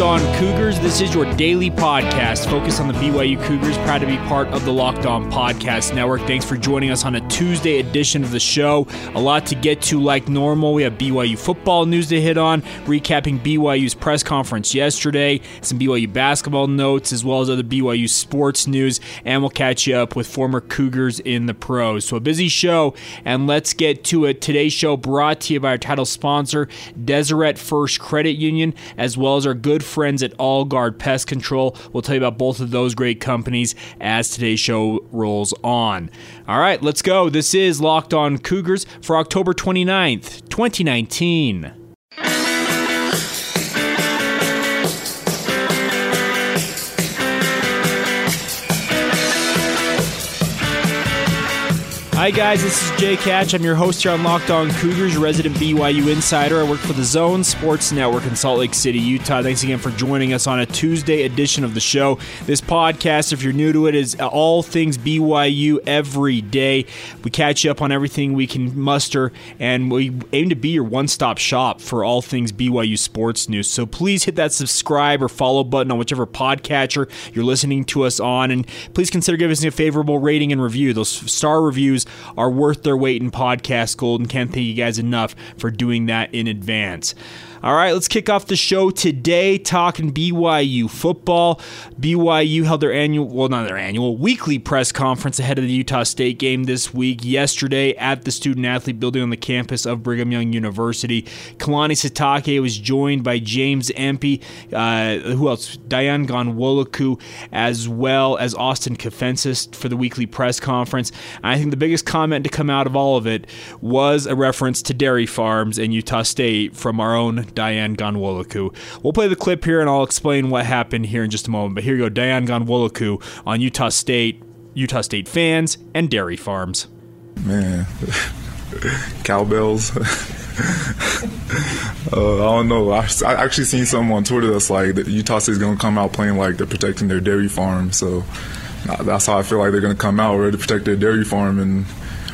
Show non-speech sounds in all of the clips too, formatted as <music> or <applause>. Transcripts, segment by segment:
On This is your daily podcast focused on the BYU Cougars. Proud to be part of the Locked On Podcast Network. Thanks for joining us on a Tuesday edition of the show. A lot to get to like normal. We have BYU football news to hit on, recapping BYU's press conference yesterday, some BYU basketball notes, as well as other BYU sports news, and we'll catch you up with former Cougars in the pros. So a busy show, and let's get to it. Today's show brought to you by our title sponsor, Deseret First Credit Union, as well as our good friends at All Guard Pest Control. We'll tell you about both of those great companies as today's show rolls on. All right, let's go. This is Locked On Cougars for October 29th, 2019. Hi, guys, this is Jake Hatch. I'm your host here on Locked On Cougars, resident BYU insider. I work for the Zone Sports Network in Salt Lake City, Utah. Thanks again for joining us on a Tuesday edition of the show. This podcast, if you're new to it, is all things BYU every day. We catch you up on everything we can muster, and we aim to be your one stop shop for all things BYU sports news. So please hit that subscribe or follow button on whichever podcatcher you're listening to us on, and please consider giving us a favorable rating and review. Those star reviews are worth their weight in podcast gold, and can't thank you guys enough for doing that in advance. All right, let's kick off the show today talking BYU football. BYU held their annual, well, not their annual, weekly press conference ahead of the Utah State game this week, yesterday at the student athlete building on the campus of Brigham Young University. Kalani Sitake was joined by James Empey, uh, who else? Dayan Ghanwoloku, as well as Austin Kafentzis for the weekly press conference. And I think the biggest comment to come out of all of it was a reference to dairy farms and Utah State from our own Dayan Ghanwoloku. We'll play the clip here and I'll explain what happened here in just a moment. But here you go, Dayan Ghanwoloku on Utah State, Utah State fans, and dairy farms. Man, <laughs> cowbells. <laughs> uh, I don't know. I, I actually seen something on Twitter that's like Utah State's going to come out playing like they're protecting their dairy farm. So that's how I feel like they're going to come out ready to protect their dairy farm, and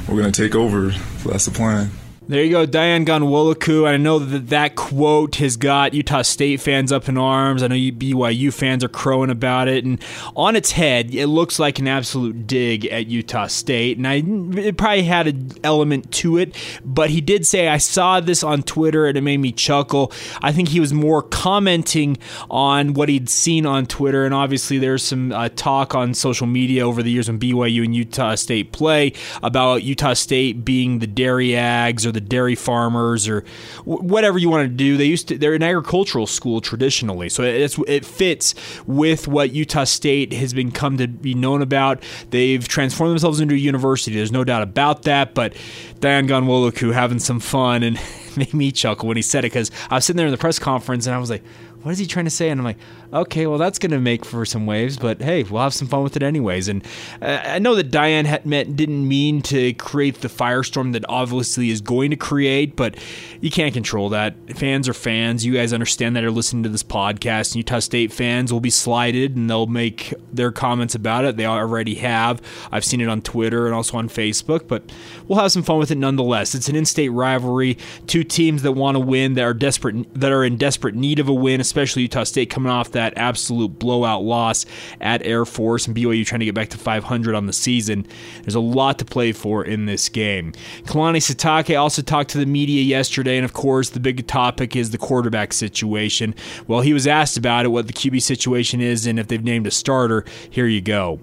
we're going to take over. So that's the plan. There you go, Dayan Ghanwoloku. I know that that quote has got Utah State fans up in arms. I know you BYU fans are crowing about it. And on its head, it looks like an absolute dig at Utah State. And I, it probably had an element to it. But he did say, I saw this on Twitter and it made me chuckle. I think he was more commenting on what he'd seen on Twitter. And obviously, there's some uh, talk on social media over the years when BYU and Utah State play about Utah State being the dairy ags or the dairy farmers or whatever you want to do. They used to they're an agricultural school traditionally, so it's it fits with what Utah State has been come to be known about. They've transformed themselves into a university. There's no doubt about that. But Dayan Ghanwoloku having some fun and <laughs> made me chuckle when he said it because I was sitting there in the press conference and I was like, what is he trying to say? And I'm like, okay, well, that's going to make for some waves, but hey, we'll have some fun with it anyways. And uh, I know that Dayan had met, didn't mean to create the firestorm that obviously is going to create, but you can't control that. Fans are fans. You guys understand that are listening to this podcast. And Utah State fans will be slighted and they'll make their comments about it. They already have. I've seen it on Twitter and also on Facebook, but we'll have some fun with it nonetheless. It's an in-state rivalry. Two teams that want to win that are desperate that are in desperate need of a win, especially Utah State coming off that absolute blowout loss at Air Force and BYU trying to get back to 500 on the season. There's a lot to play for in this game. Kalani Sitake also talked to the media yesterday, and of course, the big topic is the quarterback situation. Well, he was asked about it, what the QB situation is, and if they've named a starter. Here you go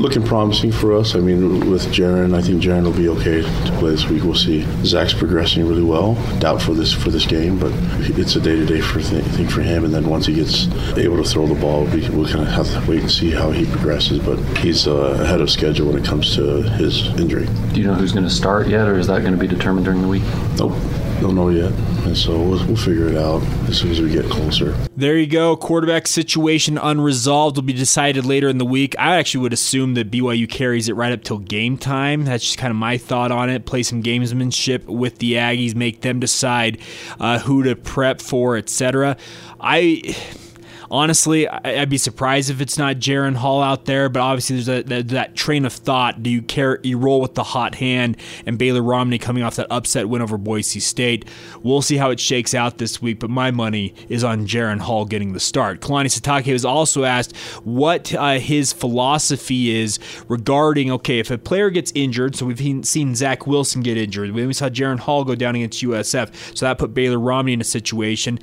looking promising for us. I mean, with Jaren, I think Jaren will be okay to play this week. We'll see. Zach's progressing really well. Doubt for this for this game, but it's a day to day for thing for him. And then once he gets able to throw the ball, we, we'll kind of have to wait and see how he progresses. But he's uh, ahead of schedule when it comes to his injury. Do you know who's going to start yet, or is that going to be determined during the week? Nope don't know yet. And so we'll, we'll, figure it out as soon as we get closer. There you go. Quarterback situation unresolved will be decided later in the week. I actually would assume that BYU carries it right up till game time. That's just kind of my thought on it. Play some gamesmanship with the Aggies, make them decide uh, who to prep for, etc. I honestly, I'd be surprised if it's not Jaren Hall out there. But obviously, there's a, that, that train of thought. Do you care? You roll with the hot hand, and Baylor Romney coming off that upset win over Boise State. We'll see how it shakes out this week. But my money is on Jaren Hall getting the start. Kalani Sitake was also asked what uh, his philosophy is regarding okay, if a player gets injured, so we've seen Zach Wilson get injured, we saw Jaren Hall go down against USF, so that put Baylor Romney in a situation.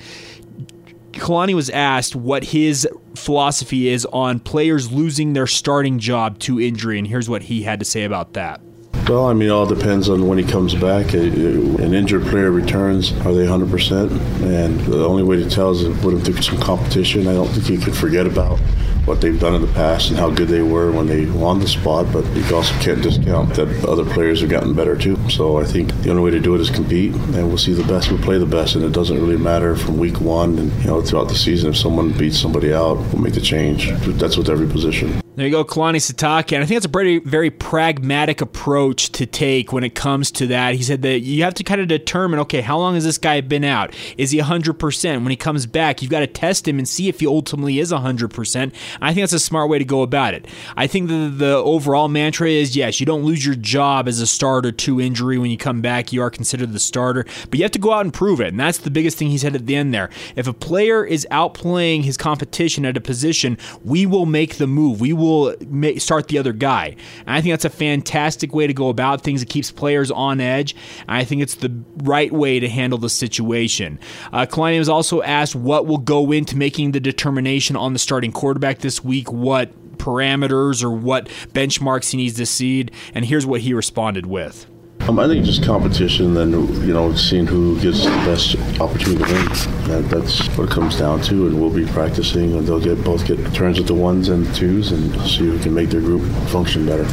Kalani was asked what his philosophy is on players losing their starting job to injury, and here's what he had to say about that. Well, I mean, it all depends on when he comes back. An injured player returns, are they 100%? And the only way to tell is to put him through some competition. I don't think you could forget about what they've done in the past and how good they were when they won the spot, but you also can't discount that other players have gotten better too. So I think the only way to do it is compete, and we'll see the best. We'll play the best, and it doesn't really matter from week one and you know throughout the season. If someone beats somebody out, we'll make the change. That's with every position. There you go, Kalani Sitake. And I think it's a very, very pragmatic approach to take when it comes to that. He said that you have to kind of determine, okay, how long has this guy been out? Is he 100%? When he comes back, you've got to test him and see if he ultimately is 100%. I think that's a smart way to go about it. I think the, the overall mantra is yes, you don't lose your job as a starter to injury when you come back. You are considered the starter, but you have to go out and prove it. And that's the biggest thing he said at the end there. If a player is outplaying his competition at a position, we will make the move. We will start the other guy. And I think that's a fantastic way to go about things. It keeps players on edge. I think it's the right way to handle the situation. Uh, Kalani was also asked what will go into making the determination on the starting quarterback this week, what parameters or what benchmarks he needs to seed. And here's what he responded with. Um, I think just competition, then you know, seeing who gets the best opportunity to win. That, that's what it comes down to, and we'll be practicing, and they'll get both get turns with the ones and twos, and see who can make their group function better.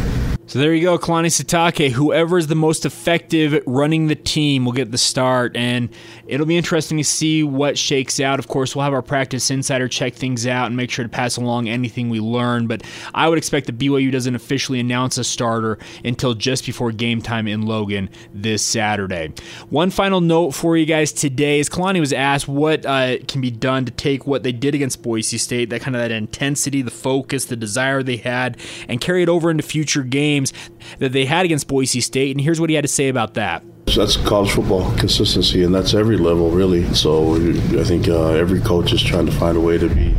So there you go, Kalani Sitake. Whoever is the most effective running the team will get the start, and it'll be interesting to see what shakes out. Of course, we'll have our practice insider check things out and make sure to pass along anything we learn. But I would expect that BYU doesn't officially announce a starter until just before game time in Logan this Saturday. One final note for you guys today is Kalani was asked what uh, can be done to take what they did against Boise State, that kind of that intensity, the focus, the desire they had, and carry it over into future games games that they had against Boise State. And here's what he had to say about that. That's college football consistency, and that's every level, really. So I think uh, every coach is trying to find a way to be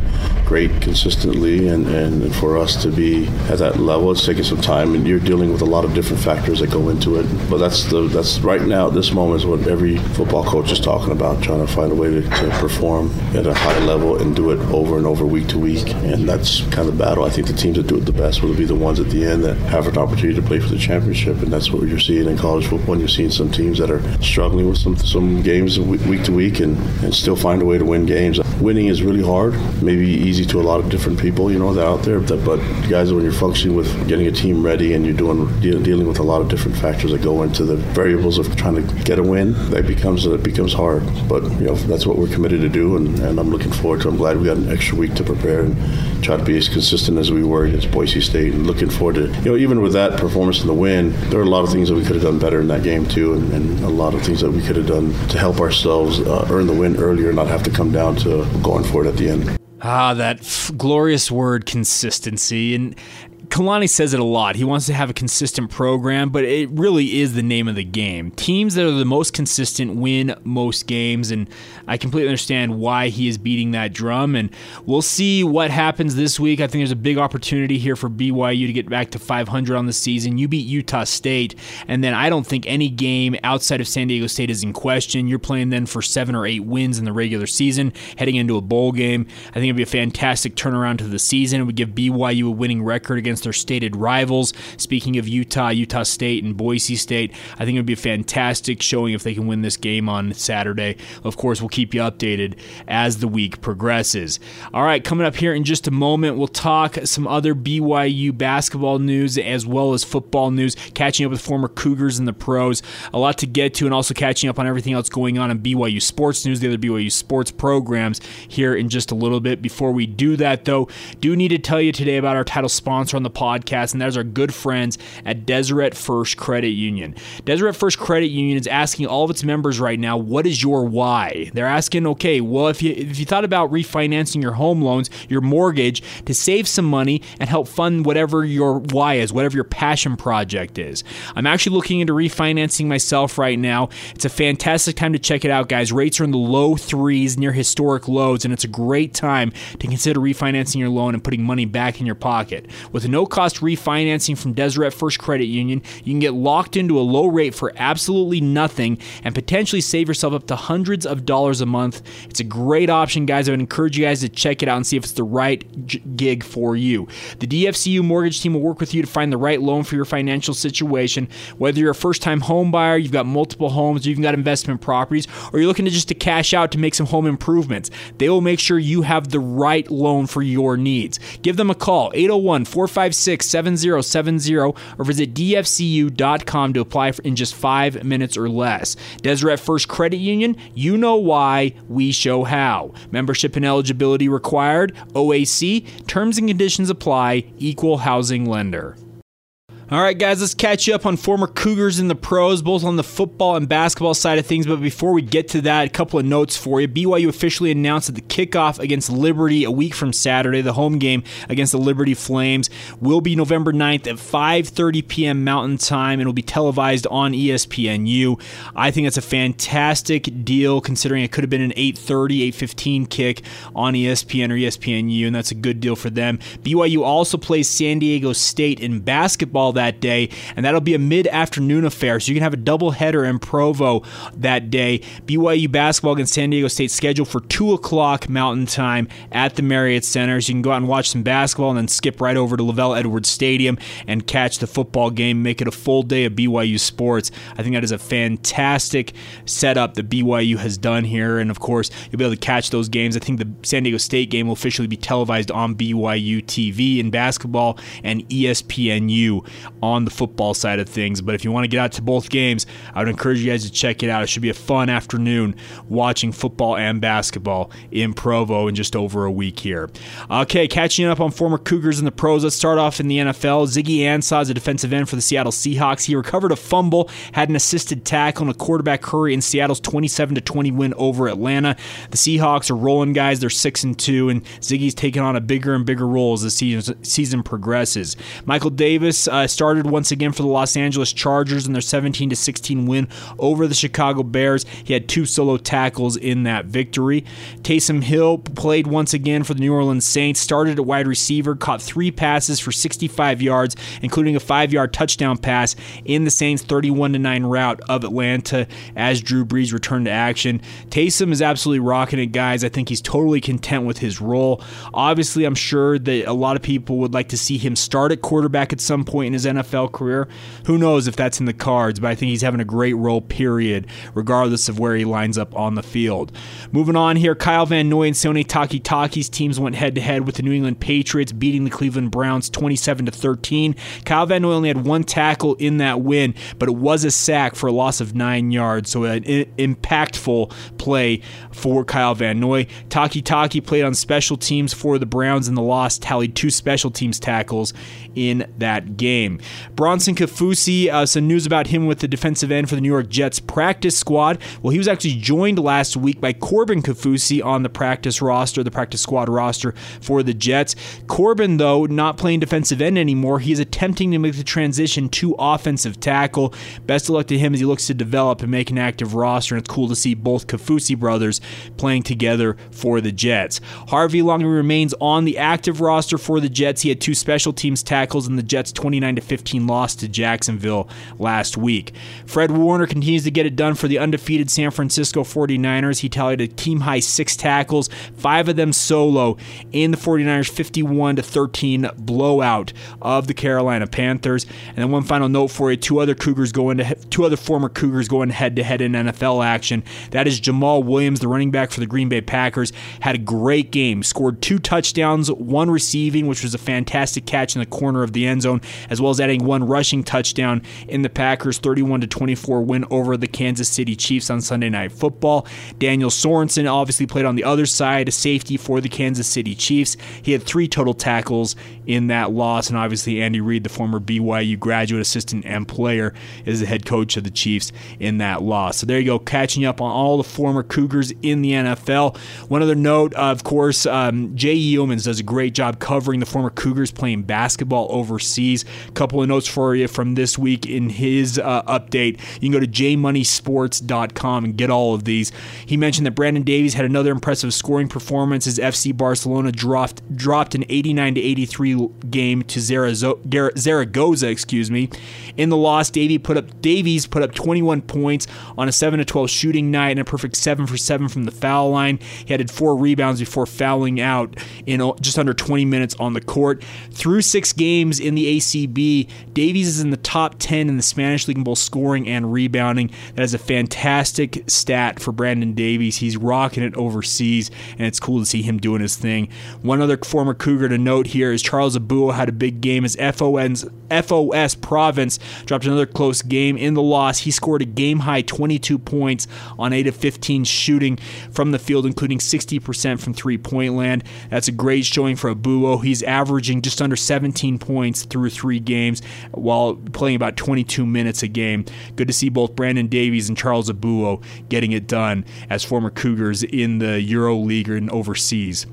great consistently, and, and for us to be at that level, it's taking some time, and you're dealing with a lot of different factors that go into it. But that's the that's right now. This moment is what every football coach is talking about, trying to find a way to, to perform at a high level and do it over and over, week to week. And that's kind of the battle. I think the teams that do it the best will be the ones at the end that have an opportunity to play for the championship, and that's what you're seeing in college football. And you're seeing some teams that are struggling with some some games week to week and, and still find a way to win games. Winning is really hard, maybe easy to a lot of different people, you know, that out there. But, but guys, when you're functioning with getting a team ready and you're doing dealing with a lot of different factors that go into the variables of trying to get a win, that becomes it becomes hard. But you know, that's what we're committed to do, and, and I'm looking forward to. I'm glad we got an extra week to prepare and try to be as consistent as we were against Boise State. And looking forward to, you know, even with that performance in the win, there are a lot of things that we could have done better in that game too, and, and a lot of things that we could have done to help ourselves uh, earn the win earlier, and not have to come down to going for it at the end. Ah, that f- glorious word consistency. And Kalani says it a lot. He wants to have a consistent program, but it really is the name of the game. Teams that are the most consistent win most games, and I completely understand why he is beating that drum. And we'll see what happens this week. I think there's a big opportunity here for BYU to get back to 500 on the season. You beat Utah State, and then I don't think any game outside of San Diego State is in question. You're playing then for seven or eight wins in the regular season, heading into a bowl game. I think it'd be a fantastic turnaround to the season. It would give BYU a winning record against against their stated rivals. Speaking of Utah, Utah State, and Boise State, I think it would be a fantastic showing if they can win this game on Saturday. Of course, we'll keep you updated as the week progresses. All right, coming up here in just a moment, we'll talk some other BYU basketball news as well as football news, catching up with former Cougars and the pros. A lot to get to, and also catching up on everything else going on in BYU sports news, the other BYU sports programs here in just a little bit. Before we do that, though, do need to tell you today about our title sponsor on the podcast, and that is our good friends at Deseret First Credit Union. Deseret First Credit Union is asking all of its members right now, what is your why? They're asking, okay, well, if you if you thought about refinancing your home loans, your mortgage, to save some money and help fund whatever your why is, whatever your passion project is. I'm actually looking into refinancing myself right now. It's a fantastic time to check it out, guys. Rates are in the low threes, near historic lows, and it's a great time to consider refinancing your loan and putting money back in your pocket. With no cost refinancing from Deseret First Credit Union, you can get locked into a low rate for absolutely nothing and potentially save yourself up to hundreds of dollars a month. It's a great option, guys. I would encourage you guys to check it out and see if it's the right j- gig for you. The DFCU mortgage team will work with you to find the right loan for your financial situation. Whether you're a first time home buyer, you've got multiple homes, you've got investment properties, or you're looking to just to cash out to make some home improvements, they will make sure you have the right loan for your needs. Give them a call, 801 456 7070, or visit dfcu.com to apply in just five minutes or less. Deseret First Credit Union, you know why, we show how. Membership and eligibility required, OAC, terms and conditions apply, equal housing lender. All right, guys, let's catch you up on former Cougars in the pros, both on the football and basketball side of things. But before we get to that, a couple of notes for you. BYU officially announced that the kickoff against Liberty a week from Saturday, the home game against the Liberty Flames, will be November 9th at 5:30 p.m. Mountain Time and will be televised on ESPNU. I think that's a fantastic deal considering it could have been an 8:30, 8:15 kick on ESPN or ESPNU, and that's a good deal for them. BYU also plays San Diego State in basketball that day, and that'll be a mid afternoon affair. So you can have a double header in Provo that day. BYU basketball against San Diego State scheduled for 2 o'clock Mountain Time at the Marriott Center. So you can go out and watch some basketball and then skip right over to LaVell Edwards Stadium and catch the football game, make it a full day of BYU sports. I think that is a fantastic setup that BYU has done here. And of course, you'll be able to catch those games. I think the San Diego State game will officially be televised on BYU TV in basketball and ESPNU on the football side of things. But if you want to get out to both games, I would encourage you guys to check it out. It should be a fun afternoon watching football and basketball in Provo in just over a week here. Okay, catching up on former Cougars in the pros. Let's start off in the NFL. Ziggy Ansah is a defensive end for the Seattle Seahawks. He recovered a fumble, had an assisted tackle, and a quarterback hurry in Seattle's 27 20 win over Atlanta. The Seahawks are rolling guys. They're 6 and 2, and Ziggy's taking on a bigger and bigger role as the season, season progresses. Michael Davis uh, started once again for the Los Angeles Chargers in their 17 16 win over the Chicago Bears. He had two solo tackles in that victory. Taysom Hill played once again for the New Orleans Saints, started at wide receiver, caught three passes for 65 yards, including a five yard touchdown pass in the Saints' 31 9 route of Atlanta as Drew Brees returned to action. Taysom is absolutely rocking it, guys. I think he's totally content with his role. Obviously, I'm sure that a lot of people would like to see him start at quarterback at some point in his NFL career. Who knows if that's in the cards, but I think he's having a great role, period, regardless of where he lines up on the field. Moving on here, Kyle Van Noy and Sione Takitaki's teams went head to head with the New England Patriots, beating the Cleveland Browns 27 to 13. Kyle Van Noy only had one tackle in that win, but it was a sack for a loss of nine yards, so an impactful play for Kyle Van Noy. Takitaki played on special teams for the Browns, in the loss tallied two special teams tackles in that game. Bronson Kafusi, uh, some news about him with the defensive end for the New York Jets practice squad. Well, he was actually joined last week by Corbin Kafusi on the practice roster, the practice squad roster for the Jets. Corbin, though, not playing defensive end anymore, he is attempting to make the transition to offensive tackle. Best of luck to him as he looks to develop and make an active roster, and it's cool to see both Kafusi brothers playing together for the Jets. Harvey Langi remains on the active roster for the Jets. He had two special teams tackles in the Jets' 29 15 loss to Jacksonville last week. Fred Warner continues to get it done for the undefeated San Francisco 49ers. He tallied a team high six tackles, five of them solo in the 49ers 51 13 blowout of the Carolina Panthers. And then one final note for you: two other Cougars going to two other former Cougars going head to head in NFL action. That is Jamaal Williams, the running back for the Green Bay Packers, had a great game, scored two touchdowns, one receiving, which was a fantastic catch in the corner of the end zone, as well as Adding one rushing touchdown in the Packers' 31 24 win over the Kansas City Chiefs on Sunday Night Football. Daniel Sorensen obviously played on the other side, a safety for the Kansas City Chiefs. He had three total tackles in that loss, and obviously Andy Reid, the former BYU graduate assistant and player, is the head coach of the Chiefs in that loss. So there you go, catching up on all the former Cougars in the NFL. One other note, of course, um, Jay Yeomans does a great job covering the former Cougars playing basketball overseas. Couple of notes for you from this week in his uh, update. You can go to jmoneysports.com and get all of these. He mentioned that Brandon Davies had another impressive scoring performance as FC Barcelona dropped dropped an 89 to 83 game to Zaragoza, excuse me. In the loss, Davies put up Davies put up 21 points on a 7 to 12 shooting night and a perfect 7 for 7 from the foul line. He had four rebounds before fouling out in just under 20 minutes on the court. Through 6 games in the ACB, Davies is in the top 10 in the Spanish League in both scoring and rebounding. That is a fantastic stat for Brandon Davies. He's rocking it overseas, and it's cool to see him doing his thing. One other former Cougar to note here is Charles Abouo had a big game as FON's, FOS Provence dropped another close game. In the loss, he scored a game high 22 points on 8 of 15 shooting from the field, including 60% from three point land. That's a great showing for Abouo. He's averaging just under 17 points through three games while playing about 22 minutes a game. Good to see both Brandon Davies and Charles Abouo getting it done as former Cougars in the Euro League and overseas.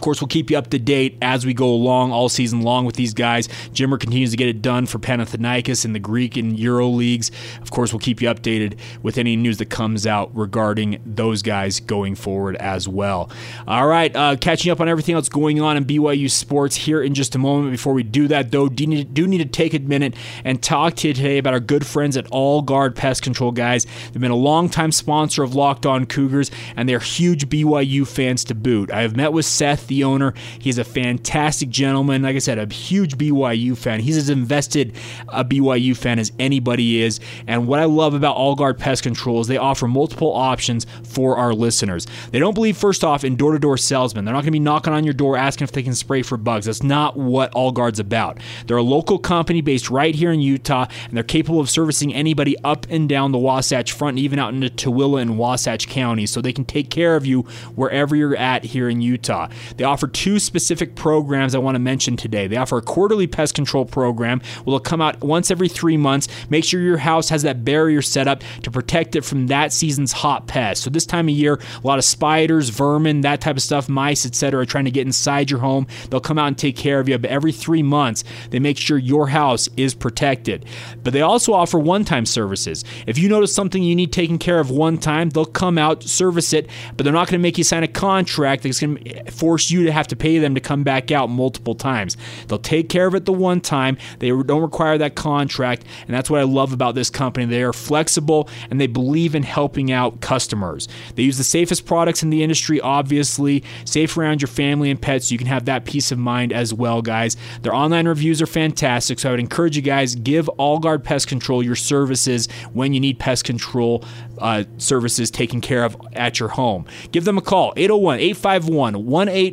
Of course, we'll keep you up to date as we go along all season long with these guys. Jimmer continues to get it done for Panathinaikos in the Greek and Euro leagues. Of course, we'll keep you updated with any news that comes out regarding those guys going forward as well. All right, uh, catching up on everything else going on in BYU sports here in just a moment. Before we do that, though, do need, do need to take a minute and talk to you today about our good friends at All Guard Pest Control, guys. They've been a longtime sponsor of Locked On Cougars, and they're huge BYU fans to boot. I have met with Seth the owner. He's a fantastic gentleman. Like I said, a huge BYU fan. He's as invested a BYU fan as anybody is. And what I love about All Guard Pest Control is they offer multiple options for our listeners. They don't believe, first off, in door to door salesmen. They're not going to be knocking on your door asking if they can spray for bugs. That's not what All Guard's about. They're a local company based right here in Utah, and they're capable of servicing anybody up and down the Wasatch Front, and even out into Tooele and Wasatch County. So they can take care of you wherever you're at here in Utah. They offer two specific programs I want to mention today. They offer a quarterly pest control program. Will come out once every three months. Make sure your house has that barrier set up to protect it from that season's hot pests. So this time of year, a lot of spiders, vermin, that type of stuff, mice, etc., are trying to get inside your home. They'll come out and take care of you. But every three months, they make sure your house is protected. But they also offer one-time services. If you notice something you need taken care of one time, they'll come out, service it, but they're not going to make you sign a contract that's going to force you to have to pay them to come back out multiple times. They'll take care of it the one time. They don't require that contract, and that's what I love about this company. They are flexible and they believe in helping out customers. They use the safest products in the industry, obviously, safe around your family and pets. You can have that peace of mind as well, guys. Their online reviews are fantastic, so I would encourage you guys give All Guard Pest Control your services when you need pest control uh, services taken care of at your home. Give them a call 801 851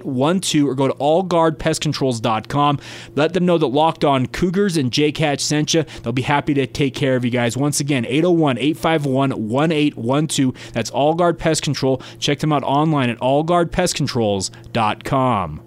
1812 or go to allguardpestcontrols.com. Let them know that Locked On Cougars and Jake Hatch sent you. They'll be happy to take care of you guys. Once again, 801 851 1812. That's All Guard Pest Control. Check them out online at allguardpestcontrols.com.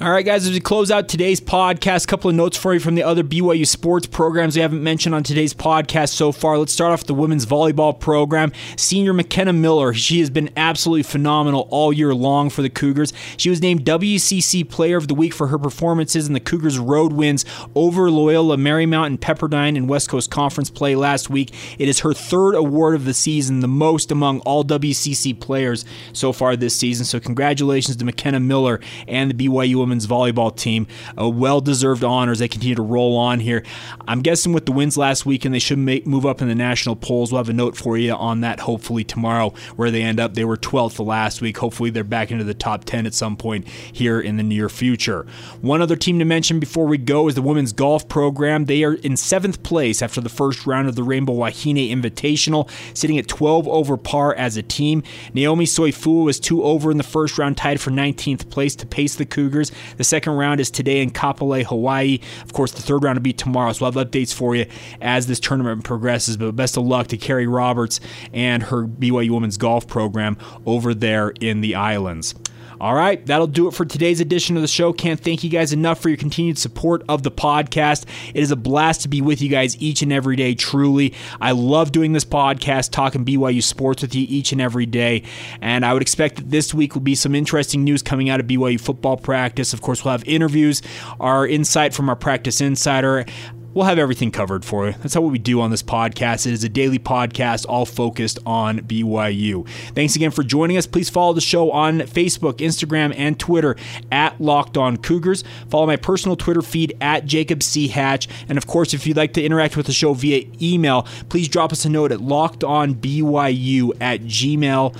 All right, guys, as we close out today's podcast, a couple of notes for you from the other BYU sports programs we haven't mentioned on today's podcast so far. Let's start off with the women's volleyball program. Senior McKenna Miller, she has been absolutely phenomenal all year long for the Cougars. She was named WCC Player of the Week for her performances in the Cougars' road wins over Loyola Marymount and Pepperdine in West Coast Conference play last week. It is her third award of the season, the most among all WCC players so far this season. So, congratulations to McKenna Miller and the BYU women women's volleyball team. A well deserved honor as they continue to roll on here. I'm guessing with the wins last week, and they should make, move up in the national polls. We'll have a note for you on that hopefully tomorrow where they end up. They were 12th last week. Hopefully they're back into the top 10 at some point here in the near future. One other team to mention before we go is the women's golf program. They are in seventh place after the first round of the Rainbow Wahine Invitational, sitting at 12 over par as a team. Naomi Soifua was two over in the first round, tied for 19th place to pace the Cougars. The second round is today in Kapolei, Hawaii. Of course, the third round will be tomorrow, so I'll have updates for you as this tournament progresses. But best of luck to Carrie Roberts and her BYU women's golf program over there in the islands. All right, that'll do it for today's edition of the show. Can't thank you guys enough for your continued support of the podcast. It is a blast to be with you guys each and every day, truly. I love doing this podcast, talking BYU sports with you each and every day. And I would expect that this week will be some interesting news coming out of BYU football practice. Of course, we'll have interviews, our insight from our practice insider. We'll have everything covered for you. That's how what we do on this podcast. It is a daily podcast all focused on BYU. Thanks again for joining us. Please follow the show on Facebook, Instagram, and Twitter at Locked On Cougars. Follow my personal Twitter feed at Jacob C. Hatch. And of course, if you'd like to interact with the show via email, please drop us a note at lockedonbyu at gmail.com.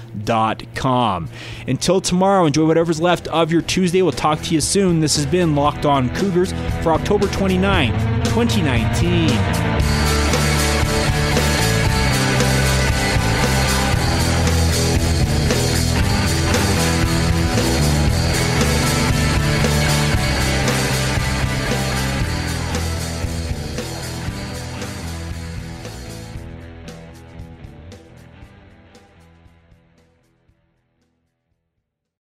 Until tomorrow, enjoy whatever's left of your Tuesday. We'll talk to you soon. This has been Locked On Cougars for October 29, 2019.